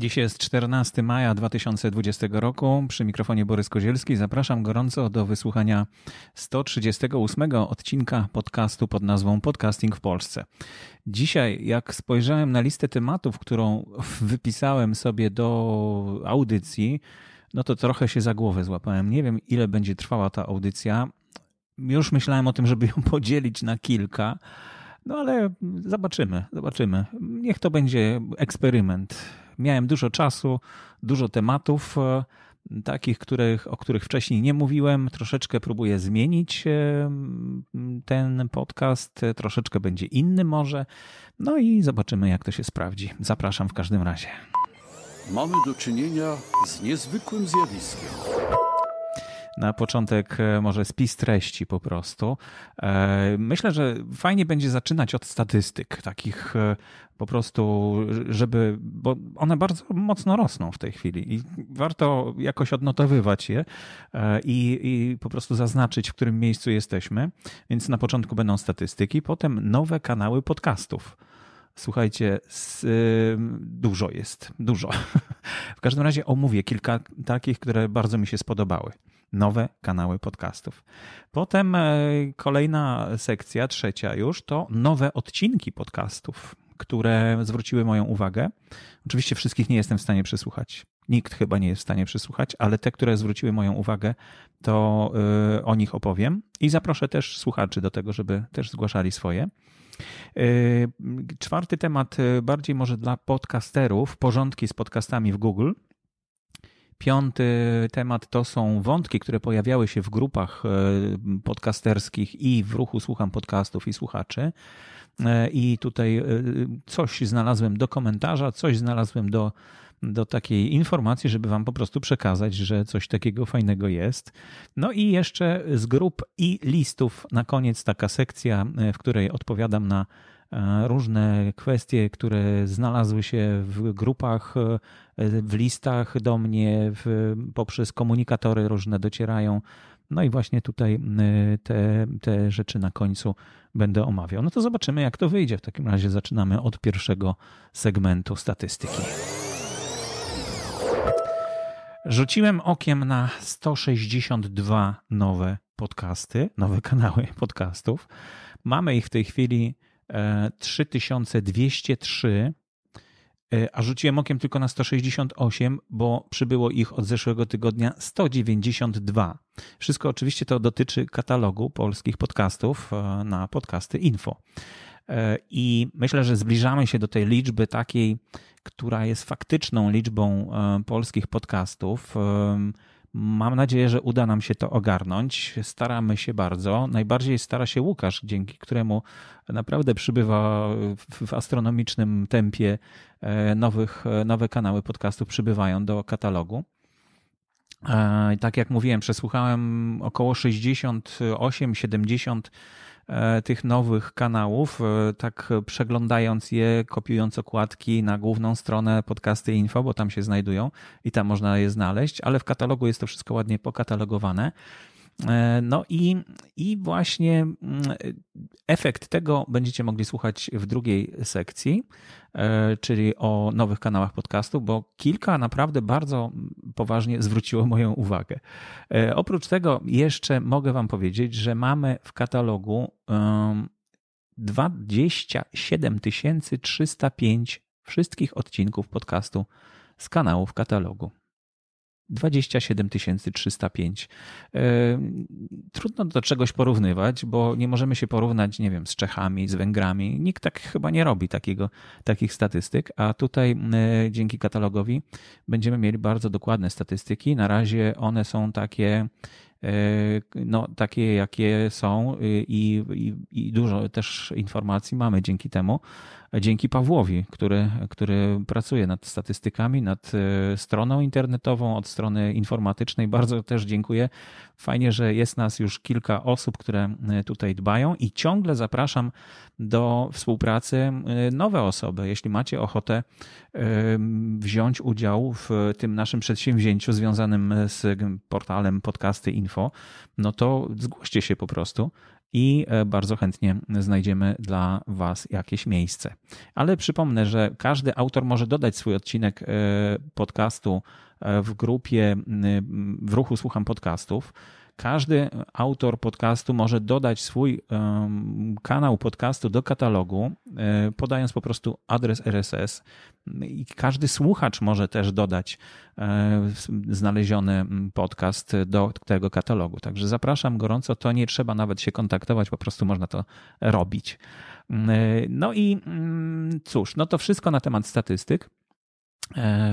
Dziś jest 14 maja 2020 roku. Przy mikrofonie Borys Kozielski. Zapraszam gorąco do wysłuchania 138 odcinka podcastu pod nazwą Podcasting w Polsce. Dzisiaj, jak spojrzałem na listę tematów, którą wypisałem sobie do audycji, no to trochę się za głowę złapałem. Nie wiem, ile będzie trwała ta audycja. Już myślałem o tym, żeby ją podzielić na kilka. No ale zobaczymy, zobaczymy. Niech to będzie eksperyment. Miałem dużo czasu, dużo tematów, e, takich, których, o których wcześniej nie mówiłem. Troszeczkę próbuję zmienić e, ten podcast, troszeczkę będzie inny może. No i zobaczymy, jak to się sprawdzi. Zapraszam w każdym razie. Mamy do czynienia z niezwykłym zjawiskiem na początek e, może spis treści po prostu. E, myślę, że fajnie będzie zaczynać od statystyk, takich e, po prostu, żeby, bo one bardzo mocno rosną w tej chwili i warto jakoś odnotowywać je i, i po prostu zaznaczyć, w którym miejscu jesteśmy. Więc na początku będą statystyki, potem nowe kanały podcastów. Słuchajcie, z, y, dużo jest, dużo. W każdym razie omówię kilka takich, które bardzo mi się spodobały nowe kanały podcastów. Potem e, kolejna sekcja, trzecia już, to nowe odcinki podcastów, które zwróciły moją uwagę. Oczywiście wszystkich nie jestem w stanie przesłuchać. Nikt chyba nie jest w stanie przesłuchać, ale te, które zwróciły moją uwagę, to e, o nich opowiem i zaproszę też słuchaczy do tego, żeby też zgłaszali swoje. E, czwarty temat, bardziej może dla podcasterów, porządki z podcastami w Google. Piąty temat to są wątki, które pojawiały się w grupach e, podcasterskich i w ruchu Słucham Podcastów i Słuchaczy. E, I tutaj e, coś znalazłem do komentarza, coś znalazłem do, do takiej informacji, żeby Wam po prostu przekazać, że coś takiego fajnego jest. No i jeszcze z grup i listów na koniec taka sekcja, w której odpowiadam na różne kwestie, które znalazły się w grupach, e, w listach do mnie, w, poprzez komunikatory różne docierają. No i właśnie tutaj e, te, te rzeczy na końcu będę omawiał. No to zobaczymy, jak to wyjdzie. W takim razie zaczynamy od pierwszego segmentu statystyki. Rzuciłem okiem na 162 nowe podcasty, nowe kanały podcastów. Mamy ich w tej chwili 3203, e, a rzuciłem okiem tylko na 168, bo przybyło ich od zeszłego tygodnia 192. Wszystko oczywiście to dotyczy katalogu polskich podcastów e, na podcasty info. E, I myślę, że zbliżamy się do tej liczby takiej, która jest faktyczną liczbą polskich podcastów. Mam nadzieję, że uda nam się to ogarnąć. Staramy się bardzo. Najbardziej stara się Łukasz, dzięki któremu naprawdę przybywa w astronomicznym tempie e, nowych, e, nowe kanały podcastów przybywają do katalogu. E, tak jak mówiłem, przesłuchałem około 68-70 E, tych nowych kanałów, e, tak przeglądając je, kopiując okładki na główną stronę podcasty info, bo tam się znajdują i tam można je znaleźć, ale w katalogu jest to wszystko ładnie pokatalogowane. E, no i, i właśnie mm, efekt tego będziecie mogli słuchać w drugiej sekcji, e, czyli o nowych kanałach podcastu, bo kilka naprawdę bardzo poważnie zwróciło moją uwagę. E, oprócz tego jeszcze mogę Wam powiedzieć, że mamy w katalogu 27 305 wszystkich odcinków podcastu z kanałów katalogu. 27 305. E, trudno do czegoś porównywać, bo nie możemy się porównać, nie wiem, z Czechami, z Węgrami. Nikt tak chyba nie robi takiego, takich statystyk, a tutaj e, dzięki katalogowi będziemy mieli bardzo dokładne statystyki. Na razie one są takie E, no, takie, jakie są i, i, i, dużo też informacji mamy dzięki temu, dzięki Pawłowi, który, który pracuje nad statystykami, nad e, stroną internetową, od strony informatycznej. Bardzo też dziękuję. Fajnie, że jest nas już kilka osób, które e, tutaj dbają i ciągle zapraszam do współpracy nowe osoby. Jeśli macie ochotę wziąć udział w tym naszym przedsięwzięciu związanym z portalem Podcasty info, no to zgłoście się po prostu i bardzo chętnie znajdziemy dla Was jakieś miejsce. Ale przypomnę, że każdy autor może dodać swój odcinek podcastu w grupie w ruchu Słucham Podcastów. Każdy autor podcastu może dodać swój kanał podcastu do katalogu, e, podając po prostu adres RSS. I każdy słuchacz może też dodać e, znaleziony podcast do tego katalogu. Także zapraszam gorąco, to nie trzeba nawet się kontaktować, po prostu można to robić. E, no i mm, cóż, no to wszystko na temat statystyk.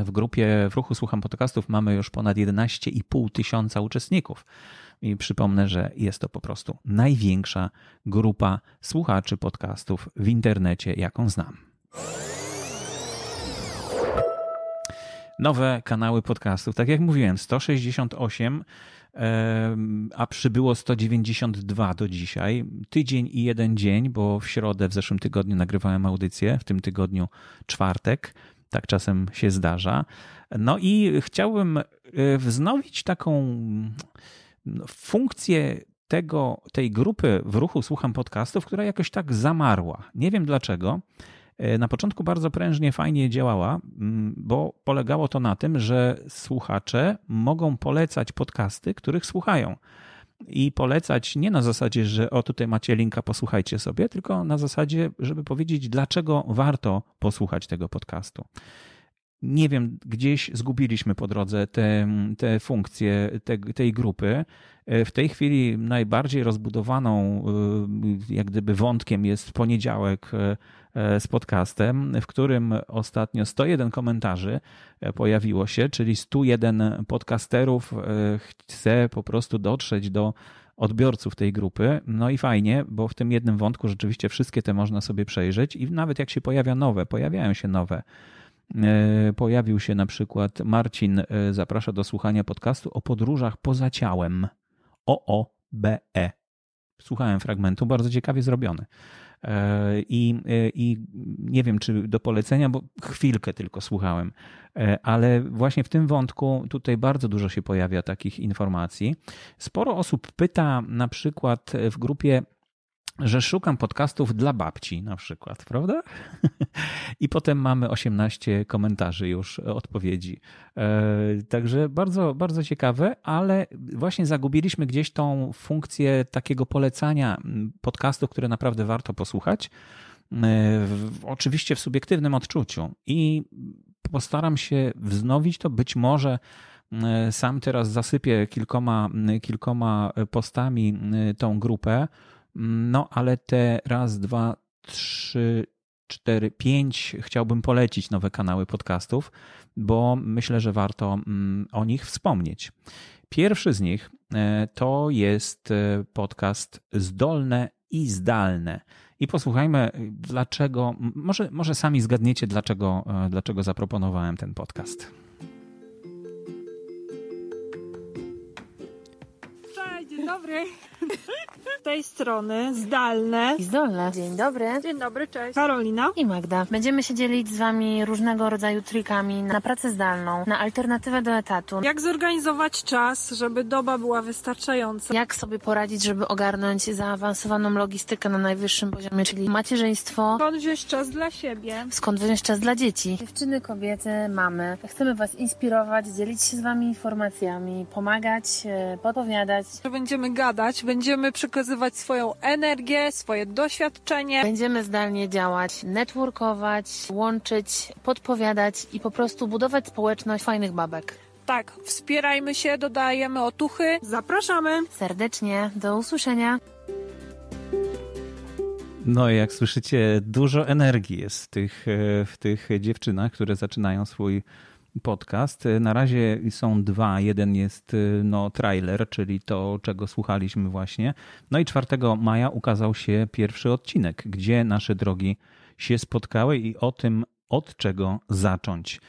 W grupie w ruchu Słucham Podcastów mamy już ponad 11,5 tysiąca uczestników. I przypomnę, że jest to po prostu największa grupa słuchaczy podcastów w internecie, jaką znam. Nowe kanały podcastów. Tak jak mówiłem, 168, a przybyło 192 do dzisiaj. Tydzień i jeden dzień, bo w środę w zeszłym tygodniu nagrywałem audycję, w tym tygodniu czwartek. Tak czasem się zdarza. No i chciałbym e, wznowić taką funkcję tego, tej grupy w ruchu Słucham Podcastów, która jakoś tak zamarła. Nie wiem dlaczego. E, na początku bardzo prężnie, fajnie działała, mm, bo polegało to na tym, że słuchacze mogą polecać podcasty, których słuchają. I polecać nie na zasadzie, że o tutaj macie linka, posłuchajcie sobie, tylko na zasadzie, żeby powiedzieć, dlaczego warto posłuchać tego podcastu nie wiem, gdzieś zgubiliśmy po drodze te, te funkcje te, tej grupy. W tej chwili najbardziej rozbudowaną, y, jak gdyby wątkiem jest poniedziałek e, z podcastem, w którym ostatnio 101 komentarzy e, pojawiło się, czyli 101 podcasterów e, chce po prostu dotrzeć do odbiorców tej grupy. No i fajnie, bo w tym jednym wątku rzeczywiście wszystkie te można sobie przejrzeć i nawet jak się pojawia nowe, pojawiają się nowe E, pojawił się na przykład Marcin, e, zaprasza do słuchania podcastu o podróżach poza ciałem. OOBE. Słuchałem fragmentu, bardzo ciekawie zrobiony. E, I, I nie wiem, czy do polecenia, bo chwilkę tylko słuchałem, ale właśnie w tym wątku tutaj bardzo dużo się pojawia takich informacji. Sporo osób pyta na przykład w grupie że szukam podcastów dla babci na przykład, prawda? I potem mamy 18 komentarzy już, odpowiedzi. E, także bardzo, bardzo ciekawe, ale właśnie zagubiliśmy gdzieś tą funkcję takiego polecania podcastów, które naprawdę warto posłuchać. E, oczywiście w subiektywnym odczuciu. I postaram się wznowić to być może e, sam teraz zasypię kilkoma, kilkoma postami tą grupę no, ale te raz, dwa, trzy, cztery, pięć chciałbym polecić nowe kanały podcastów, bo myślę, że warto mm, o nich wspomnieć. Pierwszy z nich e, to jest e, podcast Zdolne i Zdalne. I posłuchajmy, dlaczego, może, może sami zgadniecie, dlaczego, e, dlaczego zaproponowałem ten podcast. Cześć, dzień dobry. Z tej strony zdalne i zdolne. Dzień dobry. Dzień dobry, cześć. Karolina i Magda. Będziemy się dzielić z Wami różnego rodzaju trikami na pracę zdalną, na alternatywę do etatu. Jak zorganizować czas, żeby doba była wystarczająca? Jak sobie poradzić, żeby ogarnąć zaawansowaną logistykę na najwyższym poziomie, czyli macierzyństwo. Skąd wziąć czas dla siebie? Skąd wziąć czas dla dzieci? Dziewczyny, kobiety, mamy. Chcemy Was inspirować, dzielić się z Wami informacjami, pomagać, e, podpowiadać. Będziemy gadać, będziemy przekazywać swoją energię, swoje doświadczenie. Będziemy zdalnie działać, networkować, łączyć, podpowiadać i po prostu budować społeczność fajnych babek. Tak, wspierajmy się, dodajemy otuchy. Zapraszamy. Serdecznie, do usłyszenia. No, jak słyszycie, dużo energii jest w tych, w tych dziewczynach, które zaczynają swój podcast. Na razie są dwa. Jeden jest no, trailer, czyli to, czego słuchaliśmy właśnie. No i 4 maja ukazał się pierwszy odcinek, gdzie nasze drogi się spotkały i o tym, od czego zacząć.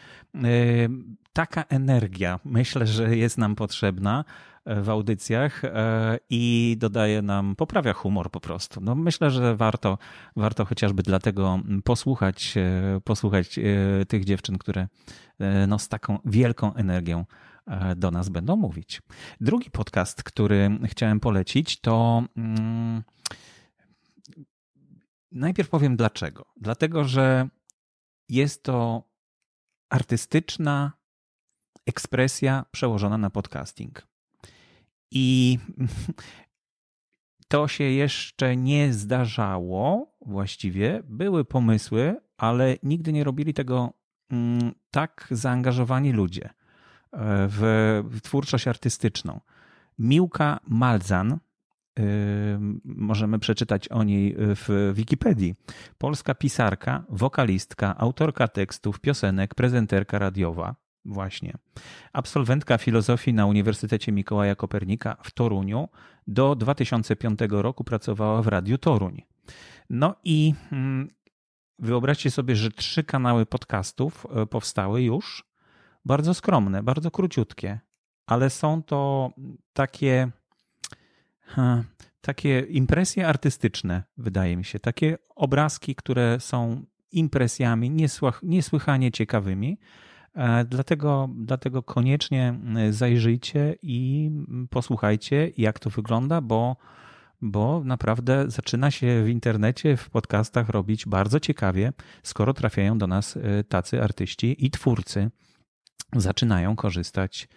E, taka energia myślę, że jest nam potrzebna w audycjach e, i dodaje nam, poprawia humor po prostu. No myślę, że warto, warto chociażby dlatego posłuchać, e, posłuchać e, tych dziewczyn, które no, z taką wielką energią do nas będą mówić. Drugi podcast, który chciałem polecić, to. Mm, najpierw powiem dlaczego. Dlatego, że jest to artystyczna ekspresja przełożona na podcasting. I to się jeszcze nie zdarzało właściwie. Były pomysły, ale nigdy nie robili tego mm, tak zaangażowani ludzie e, w, twórczość artystyczną. Miłka Malzan, yy, możemy przeczytać o niej w Wikipedii. Polska pisarka, wokalistka, autorka tekstów, piosenek, prezenterka radiowa. Właśnie. Absolwentka filozofii na Uniwersytecie Mikołaja Kopernika w Toruniu. Do 2005 roku pracowała w Radiu Toruń. No i mm, wyobraźcie sobie, że trzy kanały podcastów e, powstały już. Bardzo skromne, bardzo króciutkie, ale są to takie, takie impresje artystyczne, wydaje mi się. Takie obrazki, które są impresjami niesłychanie ciekawymi dlatego, dlatego koniecznie e, zajrzyjcie i posłuchajcie, jak to wygląda, bo, bo naprawdę zaczyna się w internecie, w podcastach robić bardzo ciekawie, skoro trafiają do nas e, tacy artyści i twórcy zaczynają korzystać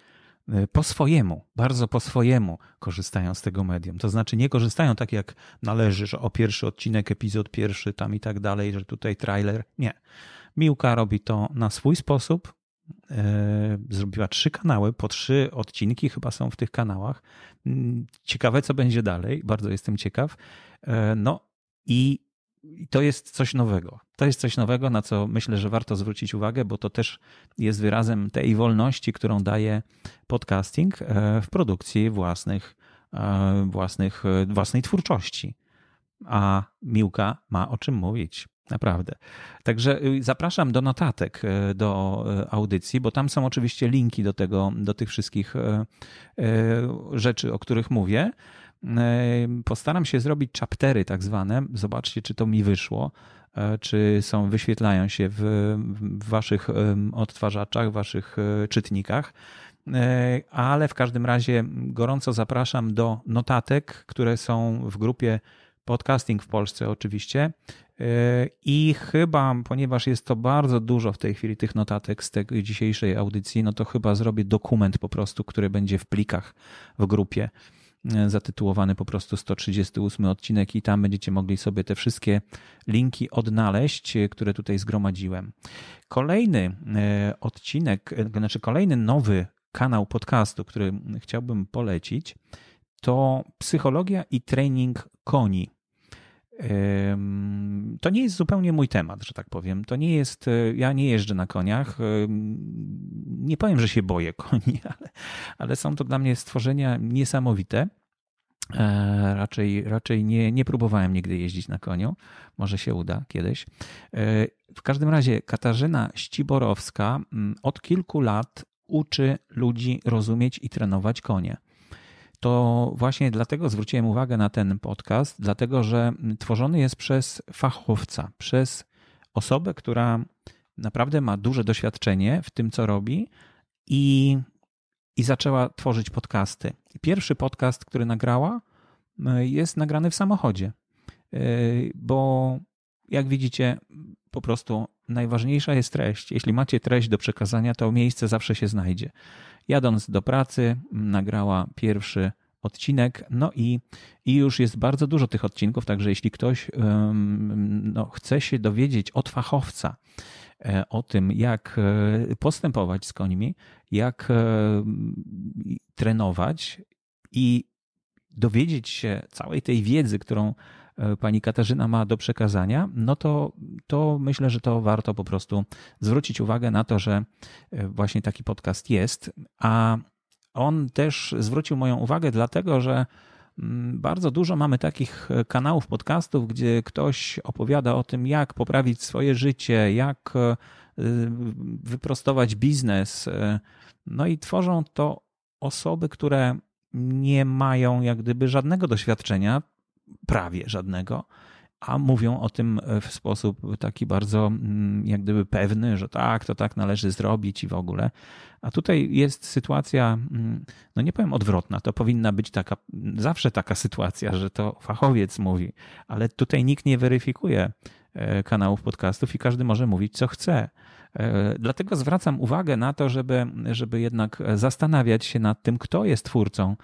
po swojemu, bardzo po swojemu korzystają z tego medium. To znaczy nie korzystają tak jak należy, że o pierwszy odcinek, epizod pierwszy tam i tak dalej, że tutaj trailer. Nie. Miłka robi to na swój sposób, E, zrobiła trzy kanały, po trzy odcinki chyba są w tych kanałach. Mm, ciekawe, co będzie dalej, bardzo jestem ciekaw. E, no i to jest coś nowego. To jest coś nowego, na co myślę, że warto zwrócić uwagę, bo to też jest wyrazem tej wolności, którą daje podcasting e, w produkcji własnych, własnych, własnej twórczości. A Miłka ma o czym mówić. Naprawdę. Także y, zapraszam do notatek y, do y, audycji, bo tam są oczywiście linki do tego, do tych wszystkich rzeczy, o których mówię. Postaram się zrobić chaptery tak zwane. Zobaczcie, czy to mi wyszło, czy są, wyświetlają się w, w waszych odtwarzaczach, waszych czytnikach. Ale w każdym razie gorąco zapraszam do notatek, które są w grupie podcasting w Polsce oczywiście. E, I chyba, ponieważ jest to bardzo dużo w tej chwili tych notatek z tej dzisiejszej audycji, no to chyba zrobię dokument po prostu, który będzie w plikach w grupie e, zatytułowany po prostu 138 odcinek i tam będziecie mogli sobie te wszystkie linki odnaleźć, e, które tutaj zgromadziłem. Kolejny odcinek, znaczy kolejny nowy kanał podcastu, który chciałbym polecić, to psychologia i trening koni. To nie jest zupełnie mój temat, że tak powiem. To nie jest, e, ja nie jeżdżę na koniach. Nie powiem, że się boję koni, ale, ale są to dla mnie stworzenia niesamowite. E, raczej, raczej nie, nie próbowałem nigdy jeździć na koniu. Może się uda kiedyś. E, w każdym razie Katarzyna Ściborowska mm, od kilku lat uczy ludzi rozumieć i trenować konie to właśnie dlatego zwróciłem uwagę na ten podcast, dlatego że tworzony jest przez fachowca, przez osobę, która naprawdę ma duże doświadczenie w tym, co robi i, i zaczęła tworzyć podcasty. Pierwszy podcast, który nagrała, jest nagrany w samochodzie, bo jak widzicie, po prostu najważniejsza jest treść. Jeśli macie treść do przekazania, to miejsce zawsze się znajdzie. Jadąc do pracy, nagrała pierwszy odcinek, no i, i już jest bardzo dużo tych odcinków, także jeśli ktoś no, chce się dowiedzieć od fachowca e, o tym, jak e, postępować z końmi, jak e, trenować i dowiedzieć się całej tej wiedzy, którą pani Katarzyna ma do przekazania, no to, to myślę, że to warto po prostu zwrócić uwagę na to, że właśnie taki podcast jest. A on też zwrócił moją uwagę, dlatego że mm, bardzo dużo mamy takich kanałów podcastów, gdzie ktoś opowiada o tym, jak poprawić swoje życie, jak e, wyprostować biznes. E, no i tworzą to osoby, które nie mają jak gdyby żadnego doświadczenia, prawie żadnego, a mówią o tym w sposób taki bardzo mm, jak gdyby pewny, że tak, to tak należy zrobić i w ogóle. A tutaj jest sytuacja, mm, no nie powiem odwrotna, to powinna być taka, zawsze taka sytuacja, że to fachowiec mówi, ale tutaj nikt nie weryfikuje e, kanałów podcastów i każdy może mówić, co chce. E, dlatego zwracam uwagę na to, żeby, żeby jednak zastanawiać się nad tym, kto jest twórcą,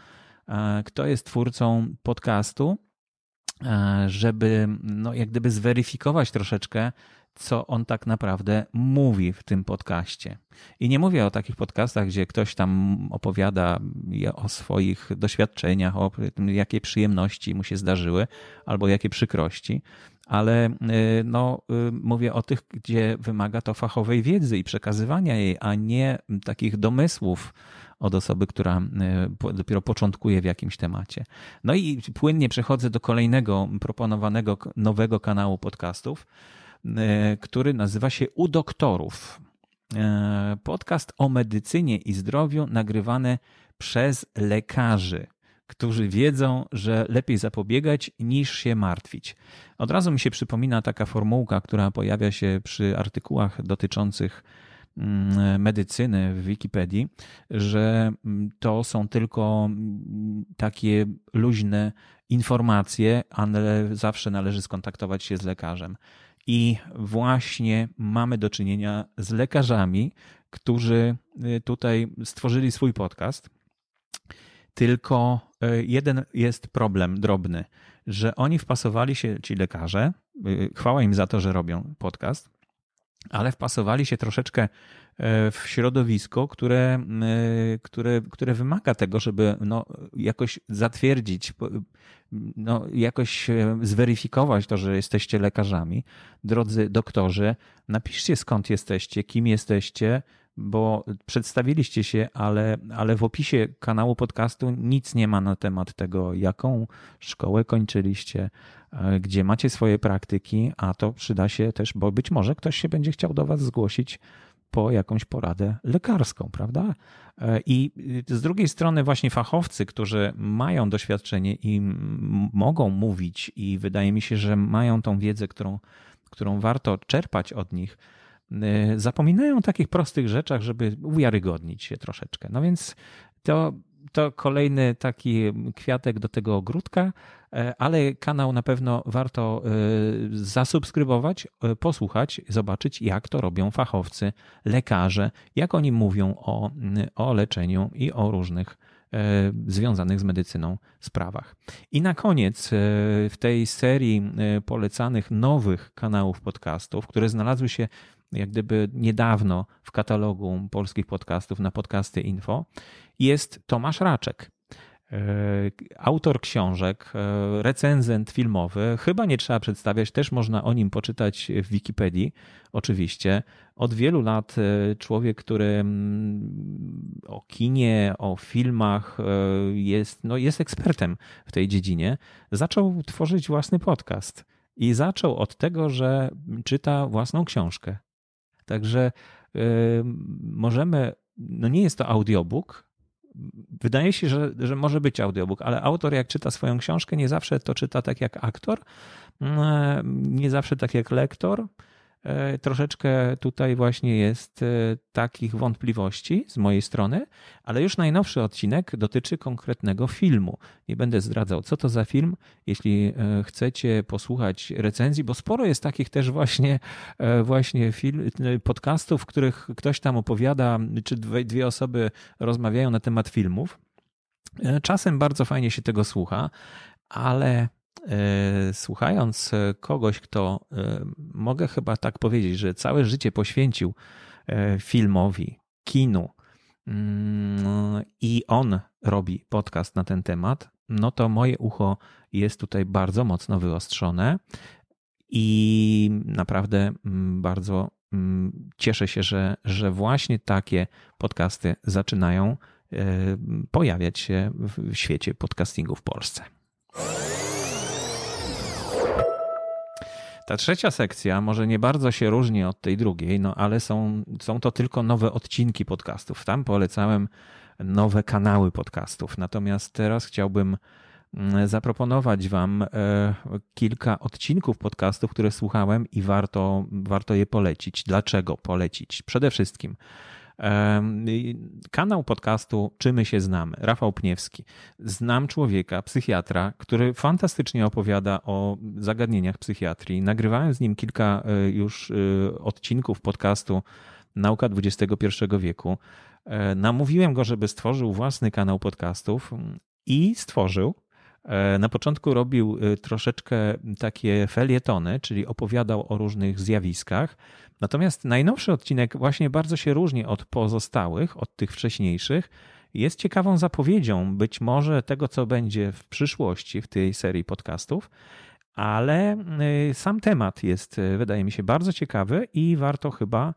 e, kto jest twórcą podcastu, żeby no, jak gdyby zweryfikować troszeczkę co on tak naprawdę mówi w tym podcaście. I nie mówię o takich podcastach, gdzie ktoś tam opowiada o swoich doświadczeniach, o tym, jakie przyjemności mu się zdarzyły, albo jakie przykrości, ale y, no, y, mówię o tych, gdzie wymaga to fachowej wiedzy i przekazywania jej, a nie takich domysłów od osoby, która y, dopiero początkuje w jakimś temacie. No i płynnie przechodzę do kolejnego proponowanego nowego kanału podcastów, E, który nazywa się U Doktorów. E, podcast o medycynie i zdrowiu nagrywany przez lekarzy, którzy wiedzą, że lepiej zapobiegać niż się martwić. Od razu mi się przypomina taka formułka, która pojawia się przy artykułach dotyczących medycyny w Wikipedii, że mm, to są tylko mm, takie luźne informacje, ale zawsze należy skontaktować się z lekarzem. I właśnie mamy do czynienia z lekarzami, którzy y, tutaj stworzyli swój podcast. Tylko y, jeden jest problem drobny, że oni wpasowali się, ci lekarze, chwała im za to, że robią podcast, ale wpasowali się troszeczkę w środowisko, które, które, które wymaga tego, żeby no, jakoś zatwierdzić, no, jakoś zweryfikować to, że jesteście lekarzami. Drodzy doktorzy, napiszcie skąd jesteście, kim jesteście, bo przedstawiliście się, ale, ale w opisie kanału podcastu nic nie ma na temat tego, jaką szkołę kończyliście, e, gdzie macie swoje praktyki, a to przyda się też, bo być może ktoś się będzie chciał do Was zgłosić po jakąś poradę lekarską, prawda? E, I z drugiej strony, właśnie fachowcy, którzy mają doświadczenie i mogą mówić, i wydaje mi się, że mają tą wiedzę, którą, którą warto czerpać od nich, e, zapominają o takich prostych rzeczach, żeby uwiarygodnić się troszeczkę. No więc to to kolejny taki kwiatek do tego ogródka, e, ale kanał na pewno warto e, zasubskrybować, e, posłuchać, zobaczyć, jak to robią fachowcy, lekarze, jak oni mówią o, o leczeniu i o różnych związanych z medycyną sprawach. I na koniec w tej serii polecanych nowych kanałów podcastów, które znalazły się jak gdyby niedawno w katalogu polskich podcastów na podcasty info, jest Tomasz Raczek. E, autor książek, e, recenzent filmowy, chyba nie trzeba przedstawiać, też można o nim poczytać w Wikipedii, oczywiście. Od wielu lat e, człowiek, który mm, o kinie, o filmach jest, no jest ekspertem w tej dziedzinie, zaczął tworzyć własny podcast. I zaczął od tego, że czyta własną książkę. Także możemy, no nie jest to audiobook, wydaje się, że, że może być audiobook, ale autor jak czyta swoją książkę, nie zawsze to czyta tak jak aktor, mm, nie zawsze tak jak lektor. E, troszeczkę tutaj właśnie jest e, takich wątpliwości z mojej strony, ale już najnowszy odcinek dotyczy konkretnego filmu. Nie będę zdradzał, co to za film. Jeśli e, chcecie posłuchać recenzji, bo sporo jest takich też właśnie, właśnie film, podcastów, w których ktoś tam opowiada, czy dwie, osoby rozmawiają na temat filmów. Czasem bardzo fajnie się tego słucha, ale słuchając e, kogoś, kto e, mogę chyba tak powiedzieć, że całe życie poświęcił filmowi, kinu mm, i on robi podcast na ten temat, no to moje ucho jest tutaj bardzo mocno wyostrzone i naprawdę mm, bardzo mm, cieszę się, że, że właśnie takie podcasty zaczynają pojawiać się w świecie podcastingu w Polsce. Ta trzecia sekcja może nie bardzo się różni od tej drugiej, no ale są, są to tylko nowe odcinki podcastów. Tam polecałem nowe kanały podcastów. Natomiast teraz chciałbym mm, zaproponować Wam kilka odcinków podcastów, które słuchałem i warto, warto je polecić. Dlaczego polecić? Przede wszystkim Kanał podcastu Czy my się znamy? Rafał Pniewski. Znam człowieka, psychiatra, który fantastycznie opowiada o zagadnieniach psychiatrii. Nagrywałem z nim kilka e, już e, odcinków podcastu Nauka XXI wieku. E, namówiłem go, żeby stworzył własny kanał podcastów i stworzył. Na początku robił troszeczkę takie felietony, czyli opowiadał o różnych zjawiskach. Natomiast najnowszy odcinek właśnie bardzo się różni od pozostałych, od tych wcześniejszych. Jest ciekawą zapowiedzią być może tego, co będzie w przyszłości w tej serii podcastów, ale y, sam temat jest, wydaje mi się, bardzo ciekawy i warto chyba,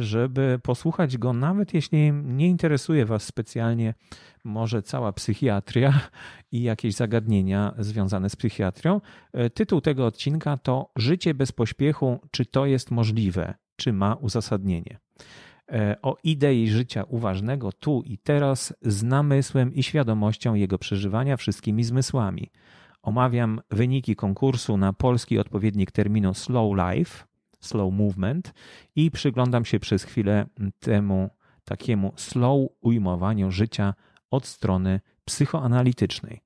żeby posłuchać go, nawet jeśli nie interesuje Was specjalnie może cała psychiatria i jakieś zagadnienia związane z psychiatrią. E, tytuł tego odcinka to Życie bez pośpiechu, czy to jest możliwe, czy ma uzasadnienie. E, o idei życia uważnego tu i teraz z namysłem i świadomością jego przeżywania wszystkimi zmysłami. Omawiam wyniki konkursu na polski odpowiednik terminu Slow Life, Slow Movement i przyglądam się przez chwilę temu takiemu slow ujmowaniu życia od strony psychoanalitycznej.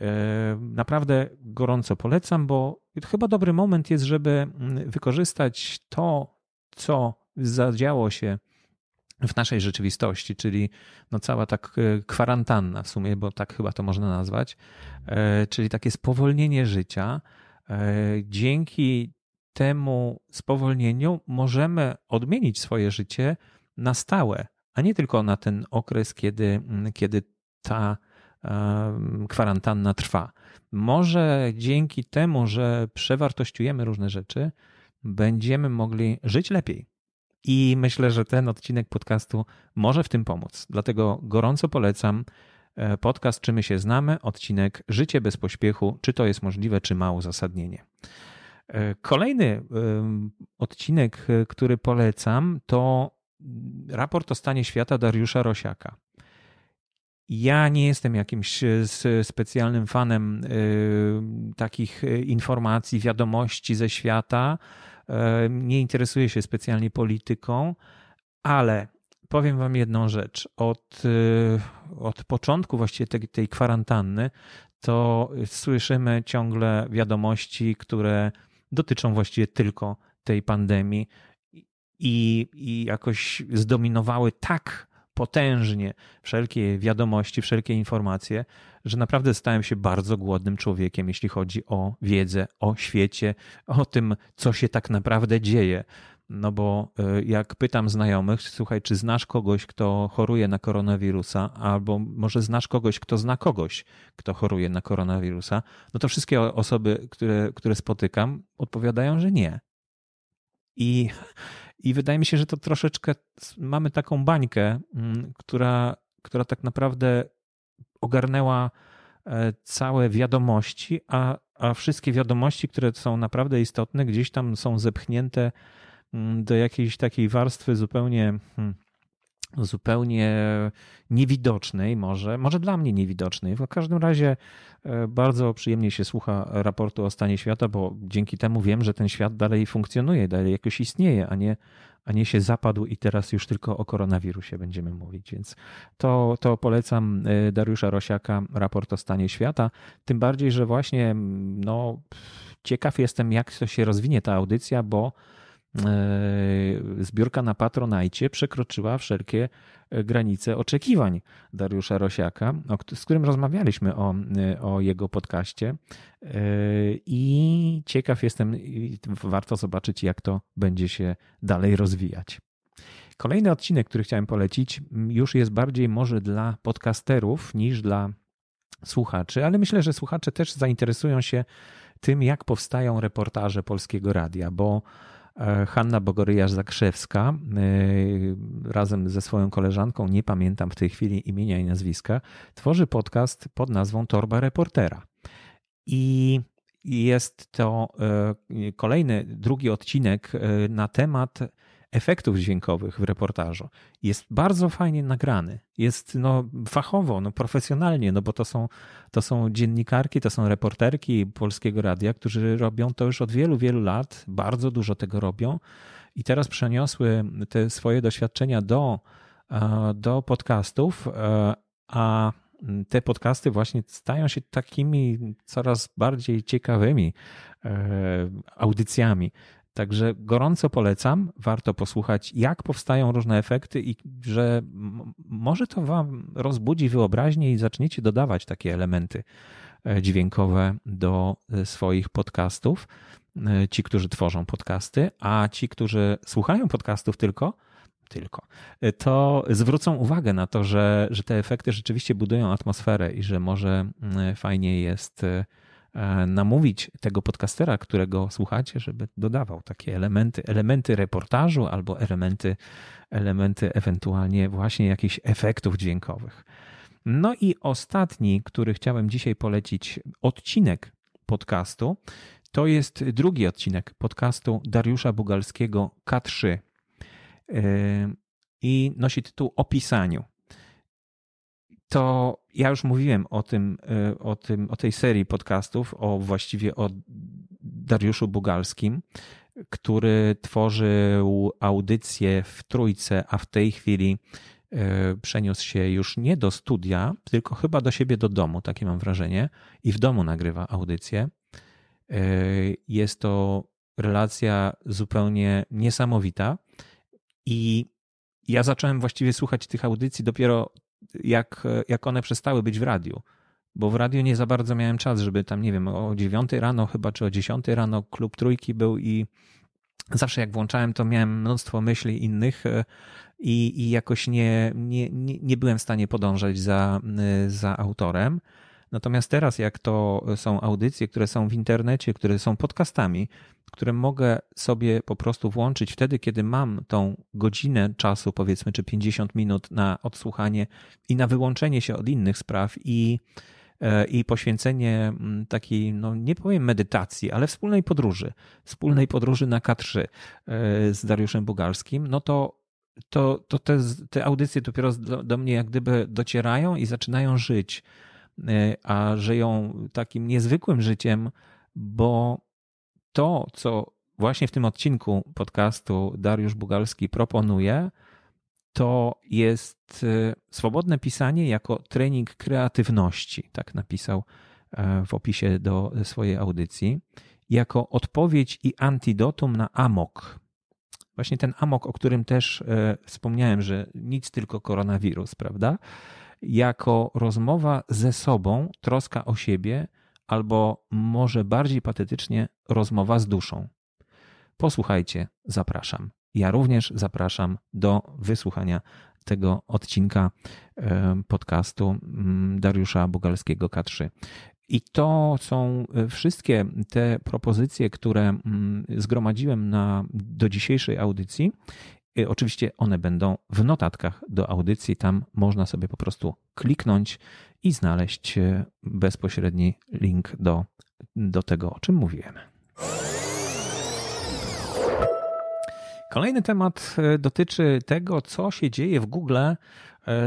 E, naprawdę gorąco polecam, bo chyba dobry moment jest, żeby mm, wykorzystać to, co zadziało się w naszej rzeczywistości, czyli no cała tak e, kwarantanna w sumie, bo tak chyba to można nazwać, e, czyli takie spowolnienie życia. Dzięki temu spowolnieniu możemy odmienić swoje życie na stałe, a nie tylko na ten okres, kiedy, mm, kiedy ta kwarantanna trwa. Może dzięki temu, że przewartościujemy różne rzeczy, będziemy mogli żyć lepiej. I myślę, że ten odcinek podcastu może w tym pomóc. Dlatego gorąco polecam e, podcast Czy my się znamy, odcinek Życie bez pośpiechu, czy to jest możliwe, czy ma uzasadnienie. E, kolejny odcinek, e, który polecam, to raport o stanie świata Dariusza Rosiaka. Ja nie jestem jakimś e, specjalnym fanem takich informacji, wiadomości ze świata. Nie interesuję się specjalnie polityką, ale powiem Wam jedną rzecz. Od, od początku właściwie tej, tej kwarantanny to słyszymy ciągle wiadomości, które dotyczą właściwie tylko tej pandemii i, i jakoś zdominowały tak potężnie wszelkie wiadomości, wszelkie informacje, że naprawdę stałem się bardzo głodnym człowiekiem, jeśli chodzi o wiedzę o świecie, o tym, co się tak naprawdę dzieje. No bo e, jak pytam znajomych, słuchaj, czy znasz kogoś, kto choruje na koronawirusa, albo może znasz kogoś, kto zna kogoś, kto choruje na koronawirusa, no to wszystkie osoby, które, które spotykam, odpowiadają, że nie. I, I wydaje mi się, że to troszeczkę mamy taką bańkę, mm, która, która tak naprawdę ogarnęła e, całe wiadomości, a, a wszystkie wiadomości, które są naprawdę istotne, gdzieś tam są zepchnięte do jakiejś takiej warstwy zupełnie hmm, zupełnie niewidocznej, może, może dla mnie niewidocznej. W każdym razie e, bardzo przyjemnie się słucha raportu o stanie świata, bo dzięki temu wiem, że ten świat dalej funkcjonuje, dalej jakoś istnieje, a nie, a nie się zapadł i teraz już tylko o koronawirusie będziemy mówić. Więc to, to polecam e, Dariusza Rosiaka, raport o stanie świata. Tym bardziej, że właśnie no, ciekaw jestem, jak to się rozwinie ta audycja, bo zbiórka na Patronajcie przekroczyła wszelkie e, granice oczekiwań Dariusza Rosiaka, z którym rozmawialiśmy o, e, o jego podcaście i ciekaw jestem, warto zobaczyć jak to będzie się dalej rozwijać. Kolejny odcinek, który chciałem polecić, już jest bardziej może dla podcasterów niż dla słuchaczy, ale myślę, że słuchacze też zainteresują się tym, jak powstają reportaże polskiego radia, bo E, Hanna Bogoryjarz-Zakrzewska e, razem ze swoją koleżanką, nie pamiętam w tej chwili imienia i nazwiska, tworzy podcast pod nazwą Torba Reportera. I jest to e, kolejny, drugi odcinek na temat efektów dźwiękowych w reportażu jest bardzo fajnie nagrany. Jest no, fachowo, no, profesjonalnie, no bo to są, to są dziennikarki, to są reporterki Polskiego Radia, którzy robią to już od wielu, wielu lat, bardzo dużo tego robią i teraz przeniosły te swoje doświadczenia do, e, do podcastów, e, a te podcasty właśnie stają się takimi coraz bardziej ciekawymi e, audycjami. Także gorąco polecam, warto posłuchać, jak powstają różne efekty i że może to Wam rozbudzi wyobraźnię i zaczniecie dodawać takie elementy e, dźwiękowe do e, swoich podcastów. Ci, którzy tworzą podcasty, a ci, którzy słuchają podcastów tylko, tylko, to zwrócą uwagę na to, że, że te efekty rzeczywiście budują atmosferę i że może fajnie jest e, namówić tego podcastera, którego słuchacie, żeby dodawał takie elementy, elementy reportażu albo elementy, elementy ewentualnie właśnie jakichś efektów dźwiękowych. No i ostatni, który chciałem dzisiaj polecić, odcinek podcastu, to jest drugi odcinek podcastu Dariusza Bugalskiego K3 i nosi tytuł O pisaniu. To ja już mówiłem o tym, e, o tym, o tej serii podcastów, o właściwie o Dariuszu Bugalskim, który tworzył audycję w trójce, a w tej chwili e, przeniósł się już nie do studia, tylko chyba do siebie do domu, takie mam wrażenie, i w domu nagrywa audycję. E, jest to relacja zupełnie niesamowita. I ja zacząłem właściwie słuchać tych audycji dopiero jak, jak one przestały być w radiu. Bo w radiu nie za bardzo miałem czas, żeby tam, nie wiem, o 9 rano chyba, czy o 10 rano klub trójki był i zawsze jak włączałem, to miałem mnóstwo myśli innych e, i, i jakoś nie, nie, nie, nie byłem w stanie podążać za, e, za autorem. Natomiast teraz, jak to są audycje, które są w internecie, które są podcastami, które mogę sobie po prostu włączyć wtedy, kiedy mam tą godzinę czasu, powiedzmy, czy 50 minut na odsłuchanie i na wyłączenie się od innych spraw i, e, i poświęcenie mm, takiej, no nie powiem medytacji, ale wspólnej podróży, wspólnej podróży na K3 e, z Dariuszem Bugalskim, no to to, to te, te audycje dopiero do, do mnie jak gdyby docierają i zaczynają żyć. E, a żyją takim niezwykłym życiem, bo to, co właśnie w tym odcinku podcastu Dariusz Bugalski proponuje, to jest e, swobodne pisanie jako trening kreatywności, tak napisał e, w opisie do swojej audycji, jako odpowiedź i antidotum na amok. Właśnie ten amok, o którym też wspomniałem, że nic tylko koronawirus, prawda? Jako rozmowa ze sobą, troska o siebie, albo może bardziej patetycznie rozmowa z duszą. Posłuchajcie, zapraszam. Ja również zapraszam do wysłuchania tego odcinka podcastu mm, Dariusza Bugalskiego K3. I to są e, wszystkie te propozycje, które mm, zgromadziłem na, do dzisiejszej audycji oczywiście one będą w notatkach do audycji. Tam można sobie po prostu kliknąć i znaleźć y, bezpośredni link do, do tego, o czym mówiłem. Kolejny temat y, dotyczy tego, co się dzieje w Google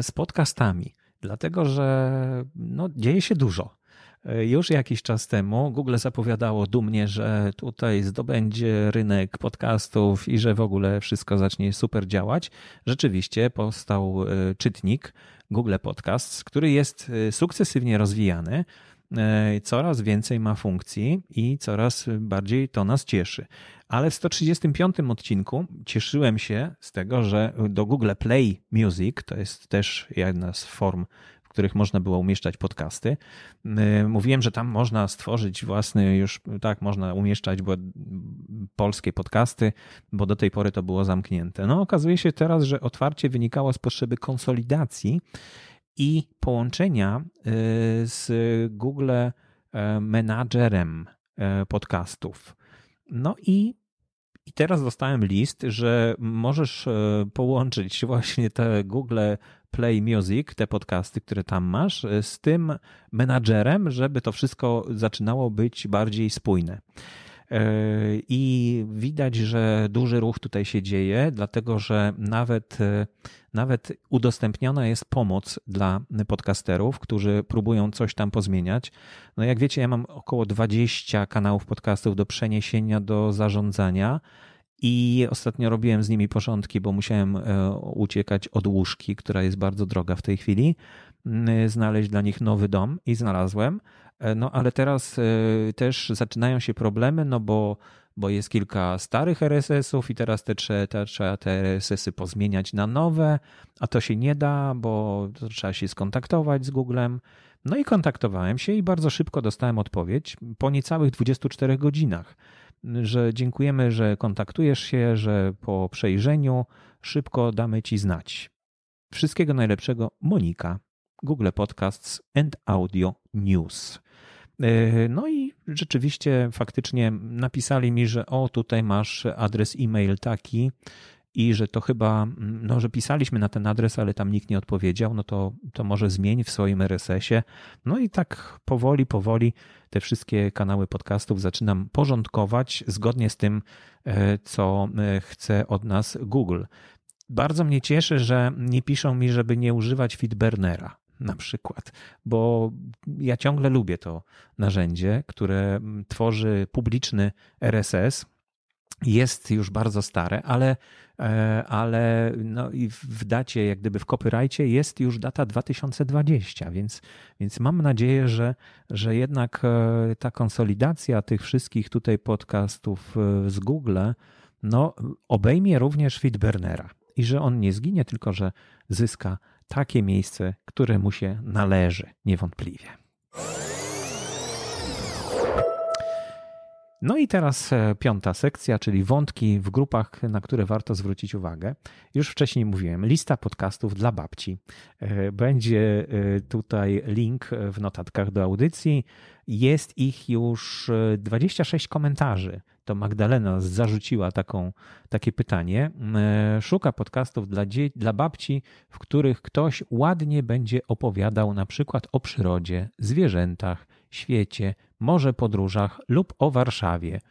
z podcastami. Dlatego, że no, dzieje się dużo. Już jakiś czas temu Google zapowiadało dumnie, że tutaj zdobędzie rynek podcastów i że w ogóle wszystko zacznie super działać. Rzeczywiście powstał e, czytnik Google Podcasts, który jest e, sukcesywnie rozwijany e, coraz więcej ma funkcji i coraz bardziej to nas cieszy. Ale w 135 odcinku cieszyłem się z tego, że do Google Play Music, to jest też jedna z form których można było umieszczać podcasty. Mówiłem, że tam można stworzyć własny, już tak, można umieszczać polskie podcasty, bo do tej pory to było zamknięte. No, okazuje się teraz, że otwarcie wynikało z potrzeby konsolidacji i połączenia y, z Google y, Managerem podcastów. No i i teraz dostałem list, że możesz połączyć właśnie te Google Play Music, te podcasty, które tam masz, e, z tym menadżerem, żeby to wszystko zaczynało być bardziej spójne. I widać, że duży ruch tutaj się dzieje, dlatego że nawet, nawet udostępniona jest pomoc dla podcasterów, którzy próbują coś tam pozmieniać. No jak wiecie, ja mam około 20 kanałów podcastów do przeniesienia, do zarządzania. I ostatnio robiłem z nimi porządki, bo musiałem uciekać od łóżki, która jest bardzo droga w tej chwili. Y, znaleźć dla nich nowy dom i znalazłem. E, no ale teraz też zaczynają się problemy, no bo, bo jest kilka starych RSS-ów i teraz te, te, trzeba te RSS-y pozmieniać na nowe, a to się nie da, bo trzeba się skontaktować z Googlem. No i kontaktowałem się i bardzo szybko dostałem odpowiedź po niecałych 24 godzinach, że dziękujemy, że kontaktujesz się, że po przejrzeniu szybko damy ci znać. Wszystkiego najlepszego, Monika. Google Podcasts and Audio News. E, no i rzeczywiście faktycznie napisali mi, że o tutaj masz adres e-mail taki i że to chyba, no że pisaliśmy na ten adres, ale tam nikt nie odpowiedział, no to, to może zmień w swoim RSS-ie. No i tak powoli, powoli te wszystkie kanały podcastów zaczynam porządkować zgodnie z tym, e, co e, chce od nas Google. Bardzo mnie cieszy, że nie piszą mi, żeby nie używać Feedburnera na przykład, bo ja ciągle lubię to narzędzie, które tworzy publiczny RSS. Jest już bardzo stare, ale, ale no i w dacie, jak gdyby w copyrightie jest już data 2020, więc, więc mam nadzieję, że, że jednak e, ta konsolidacja tych wszystkich tutaj podcastów e, z Google no, obejmie również Feedburnera i że on nie zginie, tylko że zyska takie miejsce, które mu się należy, niewątpliwie. No i teraz e, piąta sekcja, czyli wątki w grupach, na które warto zwrócić uwagę. Już wcześniej mówiłem, lista podcastów dla babci. E, będzie e, tutaj link w notatkach do audycji. Jest ich już 26 komentarzy to Magdalena zarzuciła taką, takie pytanie. Szuka podcastów dla, dla babci, w których ktoś ładnie będzie opowiadał na przykład o przyrodzie, zwierzętach, świecie, może podróżach lub o Warszawie.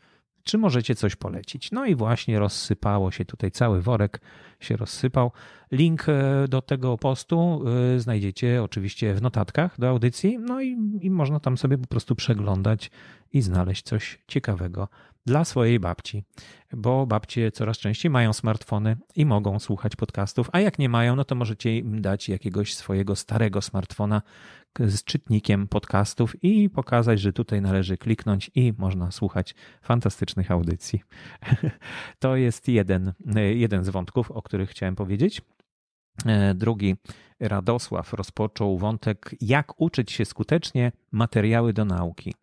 Czy możecie coś polecić? No i właśnie rozsypało się tutaj cały worek się rozsypał. Link e, do tego postu e, znajdziecie oczywiście w notatkach do audycji, no i, i można tam sobie po prostu przeglądać i znaleźć coś ciekawego dla swojej babci, bo babcie coraz częściej mają smartfony i mogą słuchać podcastów, a jak nie mają, no to możecie im dać jakiegoś swojego starego smartfona z czytnikiem podcastów i pokazać, że tutaj należy kliknąć i można słuchać fantastycznych audycji. To jest jeden, jeden z wątków, o których chciałem powiedzieć. E, drugi, Radosław rozpoczął wątek, jak uczyć się skutecznie materiały do nauki.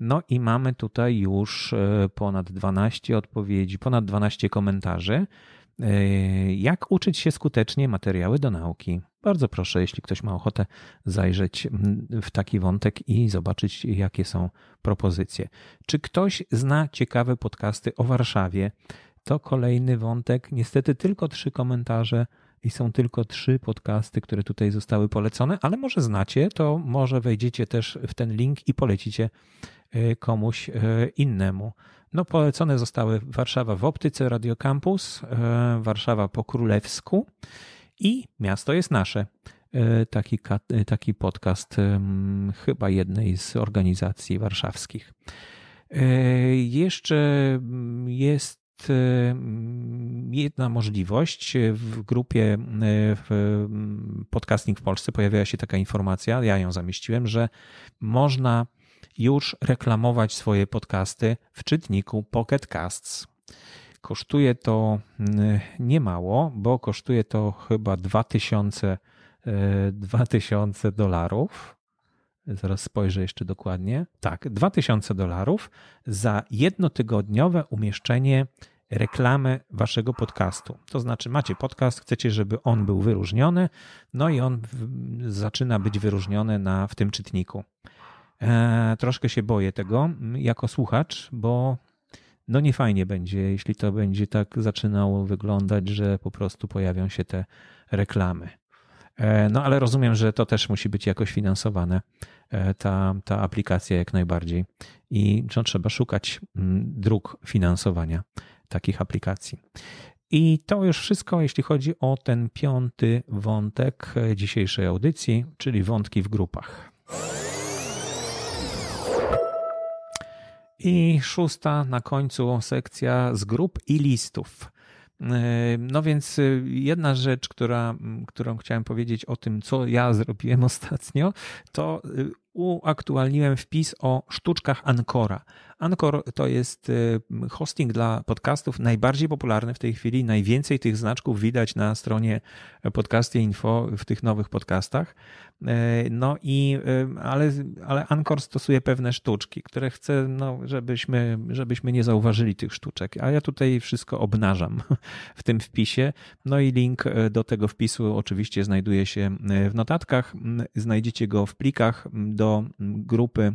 No i mamy tutaj już e, ponad 12 odpowiedzi, ponad 12 komentarzy. E, jak uczyć się skutecznie materiały do nauki? Bardzo proszę, jeśli ktoś ma ochotę zajrzeć w taki wątek i zobaczyć, jakie są propozycje. Czy ktoś zna ciekawe podcasty o Warszawie? To kolejny wątek. Niestety tylko trzy komentarze i są tylko trzy podcasty, które tutaj zostały polecone, ale może znacie, to może wejdziecie też w ten link i polecicie e, komuś e, innemu. No, polecone zostały Warszawa w optyce Radio Campus, e, Warszawa po królewsku i Miasto jest nasze. Taki, taki podcast chyba jednej z organizacji warszawskich. Jeszcze jest jedna możliwość. W grupie w Podcasting w Polsce pojawiła się taka informacja, ja ją zamieściłem, że można już reklamować swoje podcasty w czytniku Pocket Casts. Kosztuje to niemało, bo kosztuje to chyba 2000, 2000 dolarów zaraz spojrzę jeszcze dokładnie. Tak, 2000 dolarów za jednotygodniowe umieszczenie reklamy waszego podcastu. To znaczy, macie podcast, chcecie, żeby on był wyróżniony, no i on zaczyna być wyróżniony na, w tym czytniku. E, troszkę się boję tego jako słuchacz, bo no nie fajnie będzie, jeśli to będzie tak zaczynało wyglądać, że po prostu pojawią się te reklamy. No ale rozumiem, że to też musi być jakoś finansowane, ta, ta aplikacja jak najbardziej. I no, trzeba szukać mm, dróg finansowania takich aplikacji. I to już wszystko, jeśli chodzi o ten piąty wątek dzisiejszej audycji, czyli wątki w grupach. I szósta na końcu sekcja z grup i listów. No więc jedna rzecz, która, którą chciałem powiedzieć o tym, co ja zrobiłem ostatnio, to uaktualniłem wpis o sztuczkach Ancora. Anchor to jest y, hosting dla podcastów najbardziej popularny w tej chwili. Najwięcej tych znaczków widać na stronie Podcasty Info w tych nowych podcastach. E, no i, y, ale, ale Anchor stosuje pewne sztuczki, które chcę, no, żebyśmy, żebyśmy nie zauważyli tych sztuczek. A ja tutaj wszystko obnażam w tym wpisie. No i link e, do tego wpisu oczywiście znajduje się e, w notatkach. Znajdziecie go w plikach do grupy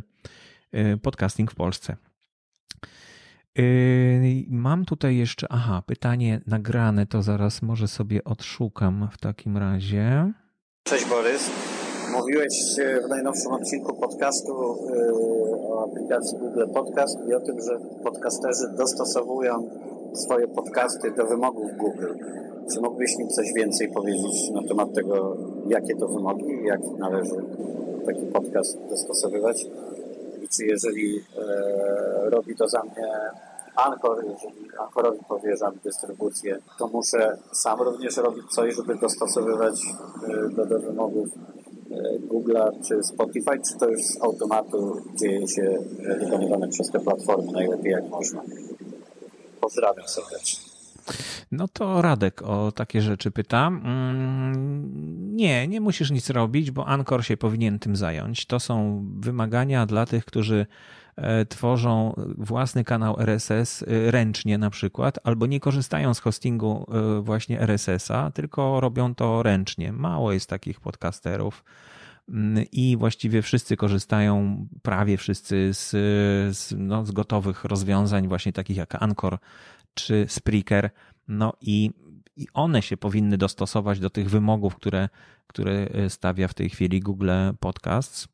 Podcasting w Polsce. Yy, mam tutaj jeszcze, aha, pytanie nagrane, to zaraz może sobie odszukam w takim razie. Cześć Borys. Mówiłeś w najnowszym odcinku podcastu yy, o aplikacji Google Podcast i o tym, że podcasterzy dostosowują swoje podcasty do wymogów Google. Czy mógłbyś mi coś więcej powiedzieć na temat tego, jakie to wymogi i jak należy taki podcast dostosowywać? Czy jeżeli e, robi to za mnie Anchor, jeżeli Anchorowi powierzam dystrybucję, to muszę sam również robić coś, żeby dostosowywać e, do, do wymogów e, Google'a czy Spotify, czy to już z automatu dzieje się wykonywane przez te platformy najlepiej jak można. Pozdrawiam serdecznie. No to Radek o takie rzeczy pyta. Nie, nie musisz nic robić, bo Anchor się powinien tym zająć. To są wymagania dla tych, którzy e, tworzą własny kanał RSS e, ręcznie na przykład, albo nie korzystają z hostingu e, właśnie RSS-a, tylko robią to ręcznie. Mało jest takich podcasterów mm, i właściwie wszyscy korzystają, prawie wszyscy z, z, no, z gotowych rozwiązań, właśnie takich jak Anchor czy Spreaker. No i, i one się powinny dostosować do tych wymogów, które, które e, stawia w tej chwili Google Podcasts.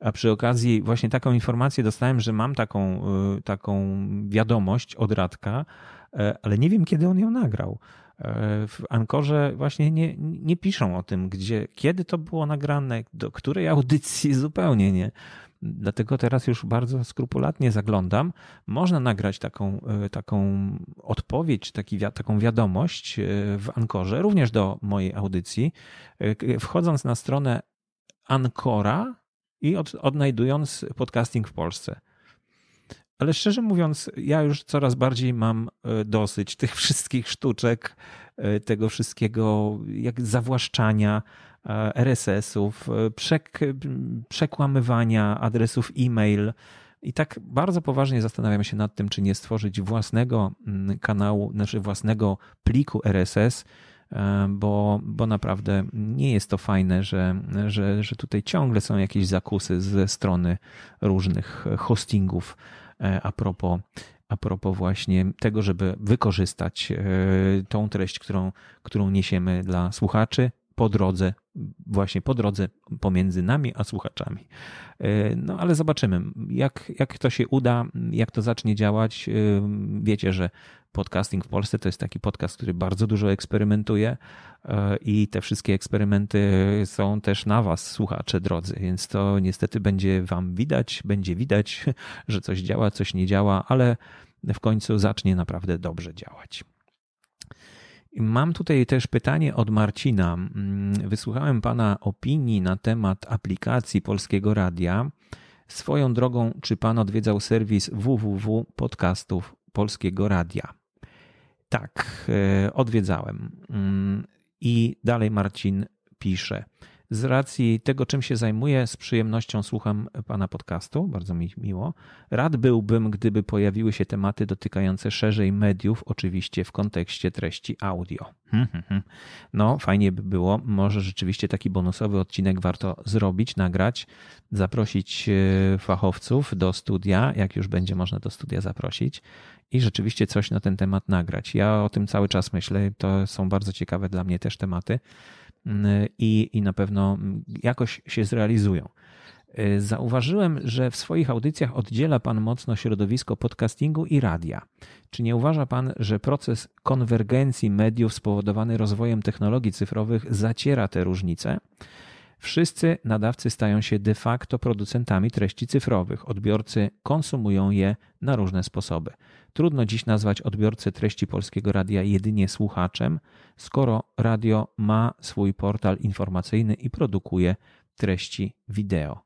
A przy okazji właśnie taką informację dostałem, że mam taką, e, taką wiadomość od Radka, e, ale nie wiem, kiedy on ją nagrał. W Ankorze właśnie nie, nie piszą o tym, gdzie, kiedy to było nagrane, do której audycji zupełnie nie. Dlatego teraz już bardzo skrupulatnie zaglądam. Można nagrać taką, e, taką odpowiedź, taki, taką wiadomość e, w Ankorze, również do mojej audycji, e, wchodząc na stronę Ankora i od, odnajdując podcasting w Polsce. Ale szczerze mówiąc, ja już coraz bardziej mam dosyć tych wszystkich sztuczek, tego wszystkiego, jak zawłaszczania E, RSS-ów, e, przek przekłamywania adresów e-mail. I tak bardzo poważnie zastanawiam się nad tym, czy nie stworzyć własnego mm, kanału, znaczy własnego pliku RSS, e, bo, bo naprawdę nie jest to fajne, że, że, że tutaj ciągle są jakieś zakusy ze strony różnych hostingów a propos, a propos właśnie tego, żeby wykorzystać tą treść, którą, którą niesiemy dla słuchaczy po drodze, właśnie po drodze pomiędzy nami a słuchaczami. E, no ale zobaczymy, jak, jak to się uda, jak to zacznie działać. E, wiecie, że podcasting w Polsce to jest taki podcast, który bardzo dużo eksperymentuje e, i te wszystkie eksperymenty są też na Was, słuchacze drodzy, więc to niestety będzie Wam widać, będzie widać, że coś działa, coś nie działa, ale w końcu zacznie naprawdę dobrze działać. Mam tutaj też pytanie od Marcina. Mm, wysłuchałem Pana opinii na temat aplikacji Polskiego Radia. Swoją drogą, czy Pan odwiedzał serwis www podcastów Polskiego Radia? Tak, e, odwiedzałem. Mm, I dalej Marcin pisze z racji tego, czym się zajmuję, z przyjemnością słucham Pana podcastu, bardzo mi miło. Rad byłbym, gdyby pojawiły się tematy dotykające szerzej mediów, oczywiście w kontekście treści audio. Hmm, hmm, hmm. No, fajnie by było. Może rzeczywiście taki bonusowy odcinek warto zrobić, nagrać, zaprosić e, fachowców do studia, jak już będzie można do studia zaprosić i rzeczywiście coś na ten temat nagrać. Ja o tym cały czas myślę. To są bardzo ciekawe dla mnie też tematy. I, i na pewno jakoś się zrealizują. Y, zauważyłem, że w swoich audycjach oddziela Pan mocno środowisko podcastingu i radia. Czy nie uważa Pan, że proces konwergencji mediów spowodowany rozwojem technologii cyfrowych zaciera te różnice? Wszyscy nadawcy stają się de facto producentami treści cyfrowych. Odbiorcy konsumują je na różne sposoby. Trudno dziś nazwać odbiorcę treści polskiego radia jedynie słuchaczem, skoro radio ma swój portal informacyjny i produkuje treści wideo.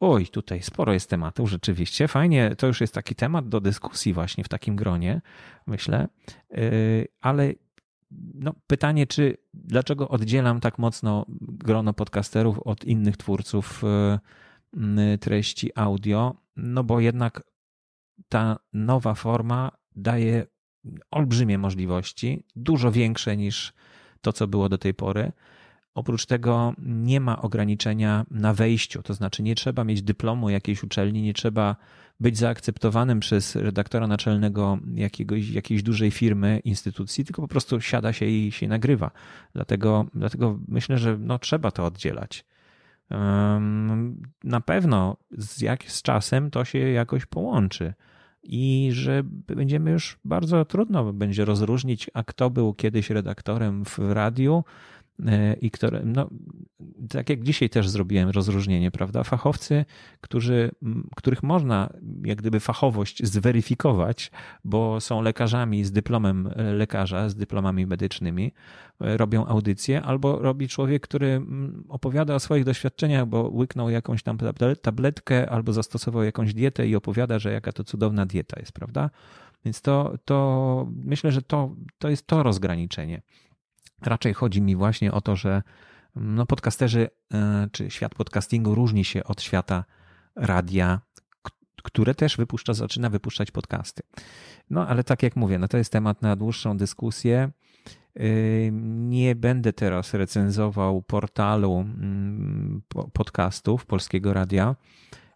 Oj, tutaj sporo jest tematów, rzeczywiście. Fajnie, to już jest taki temat do dyskusji właśnie w takim gronie, myślę. Yy, ale no, pytanie, czy dlaczego oddzielam tak mocno grono podcasterów od innych twórców yy, treści audio? No bo jednak ta nowa forma daje olbrzymie możliwości, dużo większe niż to, co było do tej pory. Oprócz tego nie ma ograniczenia na wejściu, to znaczy nie trzeba mieć dyplomu jakiejś uczelni, nie trzeba być zaakceptowanym przez redaktora naczelnego jakiegoś, jakiejś dużej firmy, instytucji, tylko po prostu siada się i się nagrywa. Dlatego, dlatego myślę, że no, trzeba to oddzielać. Na pewno z, jak, z czasem to się jakoś połączy i że będziemy już bardzo trudno będzie rozróżnić, a kto był kiedyś redaktorem w radiu, i które, no, tak jak dzisiaj też zrobiłem rozróżnienie, prawda? Fachowcy, którzy, których można jak gdyby fachowość zweryfikować, bo są lekarzami z dyplomem e, lekarza, z dyplomami medycznymi, e, robią audycje, albo robi człowiek, który opowiada o swoich doświadczeniach, bo łyknął jakąś tam tabletkę, albo zastosował jakąś dietę i opowiada, że jaka to cudowna dieta jest, prawda? Więc to, to myślę, że to, to jest to rozgraniczenie. Raczej chodzi mi właśnie o to, że no podcasterzy e, czy świat podcastingu różni się od świata radia, które też wypuszcza, zaczyna wypuszczać podcasty. No ale tak jak mówię, no to jest temat na dłuższą dyskusję. E, nie będę teraz recenzował portalu mm, podcastów Polskiego Radia.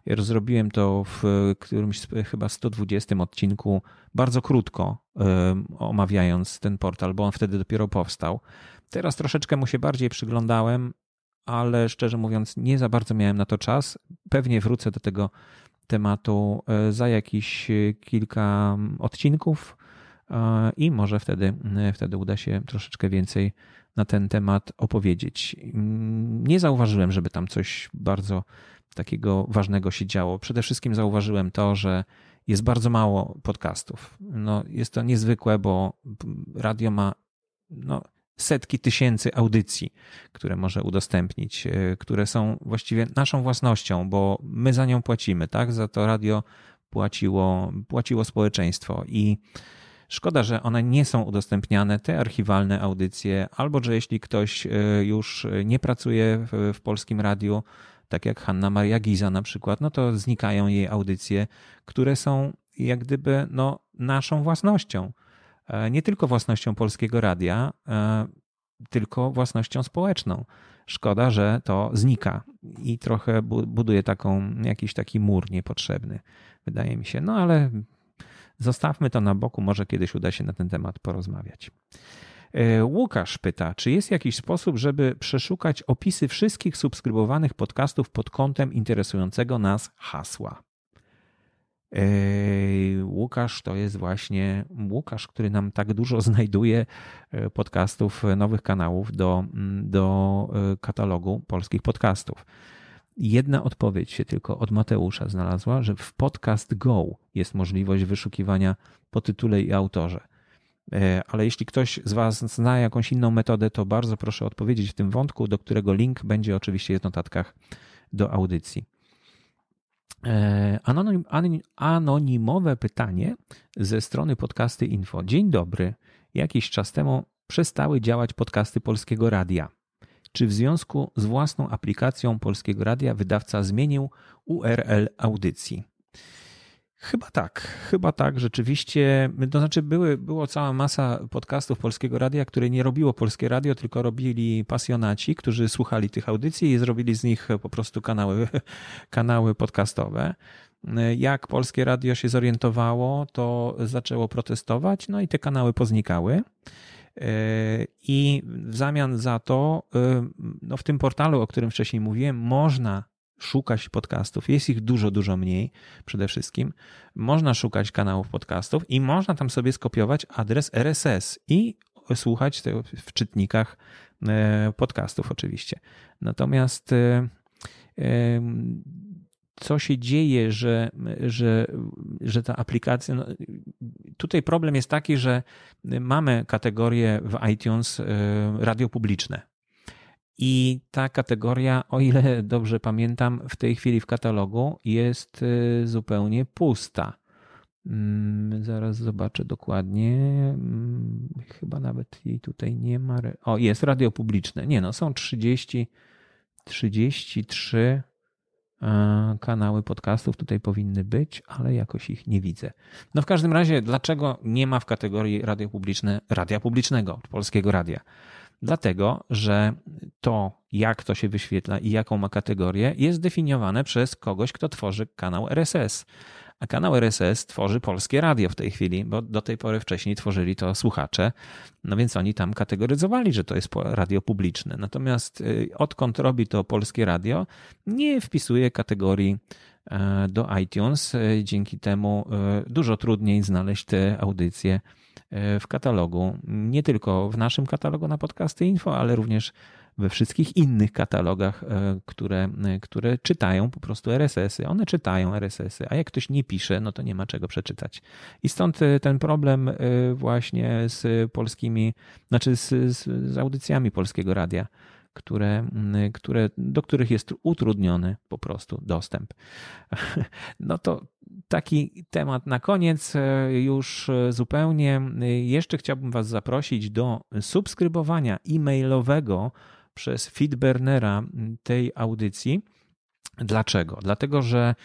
Rozrobiłem to w którymś chyba 120 odcinku, bardzo krótko omawiając ten portal, bo on wtedy dopiero powstał. Teraz troszeczkę mu się bardziej przyglądałem, ale szczerze mówiąc, nie za bardzo miałem na to czas. Pewnie wrócę do tego tematu e, za jakieś kilka odcinków e, i może wtedy, e, wtedy uda się troszeczkę więcej na ten temat opowiedzieć. Nie zauważyłem, żeby tam coś bardzo takiego ważnego się działo. Przede wszystkim zauważyłem to, że jest bardzo mało podcastów. No, jest to niezwykłe, bo radio ma no, setki tysięcy audycji, które może udostępnić, e, które są właściwie naszą własnością, bo my za nią płacimy, tak? Za to radio płaciło, płaciło społeczeństwo i Szkoda, że one nie są udostępniane, te archiwalne audycje, albo że jeśli ktoś e, już nie pracuje w, w polskim radiu, tak jak Hanna Maria Giza na przykład, no to znikają jej audycje, które są jak gdyby no, naszą własnością. E, nie tylko własnością polskiego radia, e, tylko własnością społeczną. Szkoda, że to znika i trochę buduje taką, jakiś taki mur niepotrzebny, wydaje mi się. No ale zostawmy to na boku, może kiedyś uda się na ten temat porozmawiać. E, Łukasz pyta, czy jest jakiś sposób, żeby przeszukać opisy wszystkich subskrybowanych podcastów pod kątem interesującego nas hasła? E, Łukasz to jest właśnie Łukasz, który nam tak dużo znajduje e, podcastów, nowych kanałów do, do katalogu polskich podcastów. Jedna odpowiedź się tylko od Mateusza znalazła, że w Podcast Go jest możliwość wyszukiwania po tytule i autorze. E, ale jeśli ktoś z Was zna jakąś inną metodę, to bardzo proszę odpowiedzieć w tym wątku, do którego link będzie oczywiście w notatkach do audycji. E, anonim, anonimowe pytanie ze strony podcasty info. Dzień dobry. Jakiś czas temu przestały działać podcasty Polskiego Radia. Czy w związku z własną aplikacją Polskiego Radia wydawca zmienił URL audycji? Chyba tak, chyba tak, rzeczywiście. To znaczy, były, było cała masa podcastów Polskiego Radia, które nie robiło Polskie Radio, tylko robili pasjonaci, którzy słuchali tych audycji i zrobili z nich po prostu kanały, kanały podcastowe. Jak Polskie Radio się zorientowało, to zaczęło protestować, no i te kanały poznikały. I w zamian za to, no w tym portalu, o którym wcześniej mówiłem, można szukać podcastów. Jest ich dużo, dużo mniej przede wszystkim. Można szukać kanałów podcastów i można tam sobie skopiować adres RSS i słuchać tego w czytnikach e, podcastów oczywiście. Natomiast e, co się dzieje, że, że, że ta aplikacja. No, tutaj problem jest taki, że mamy kategorię w iTunes e, radio publiczne. I ta kategoria, o ile dobrze pamiętam, w tej chwili w katalogu jest zupełnie pusta. Mm, zaraz zobaczę dokładnie. Mm, chyba nawet jej tutaj nie ma. O, jest radio publiczne. Nie no, są 30, 33 e, kanały podcastów tutaj powinny być, ale jakoś ich nie widzę. No w każdym razie, dlaczego nie ma w kategorii radio publiczne radia publicznego, polskiego radia? Dlatego, że to, jak to się wyświetla i jaką ma kategorię, jest definiowane przez kogoś, kto tworzy kanał RSS. A kanał RSS tworzy polskie radio w tej chwili, bo do tej pory wcześniej tworzyli to słuchacze, no więc oni tam kategoryzowali, że to jest radio publiczne. Natomiast y, odkąd robi to polskie radio, nie wpisuje kategorii e, do iTunes. E, dzięki temu e, dużo trudniej znaleźć te audycje w katalogu. Nie tylko w naszym katalogu na podcasty info, ale również we wszystkich innych katalogach, e, które, e, które czytają po prostu RSS-y. One czytają RSS-y, a jak ktoś nie pisze, no to nie ma czego przeczytać. I stąd e, ten problem właśnie z polskimi, znaczy z, z, z audycjami polskiego radia które, które, do których jest utrudniony po prostu dostęp. No to taki temat na koniec, już zupełnie. Jeszcze chciałbym Was zaprosić do subskrybowania e-mailowego przez Feedburnera tej audycji. Dlaczego? Dlatego, że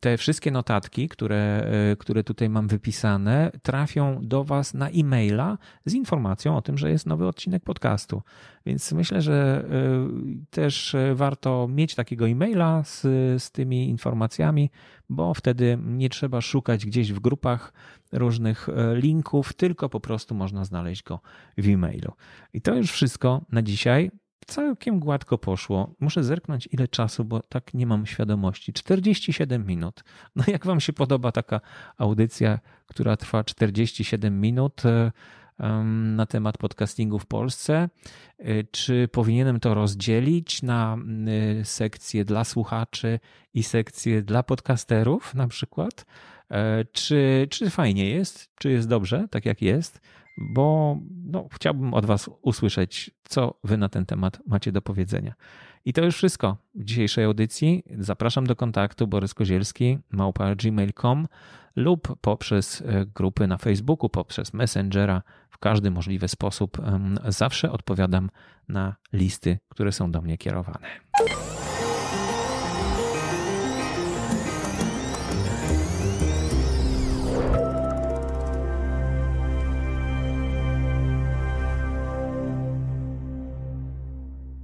te wszystkie notatki, które, e, które tutaj mam wypisane, trafią do Was na e-maila z informacją o tym, że jest nowy odcinek podcastu. Więc myślę, że e, też warto mieć takiego e-maila z, z tymi informacjami, bo wtedy nie trzeba szukać gdzieś w grupach różnych e, linków, tylko po prostu można znaleźć go w e-mailu. I to już wszystko na dzisiaj całkiem gładko poszło. Muszę zerknąć ile czasu, bo tak nie mam świadomości. 47 minut. No jak wam się podoba taka audycja, która trwa 47 minut e, na temat podcastingu w Polsce? E, czy powinienem to rozdzielić na e, sekcje dla słuchaczy i sekcje dla podcasterów na przykład? Czy, czy fajnie jest? Czy jest dobrze, tak jak jest? Bo no, chciałbym od Was usłyszeć, co Wy na ten temat macie do powiedzenia. I to już wszystko w dzisiejszej audycji. Zapraszam do kontaktu Borys Kozielski, małpa.gmail.com lub poprzez e, grupy na Facebooku, poprzez Messengera. W każdy możliwy sposób zawsze odpowiadam na listy, które są do mnie kierowane.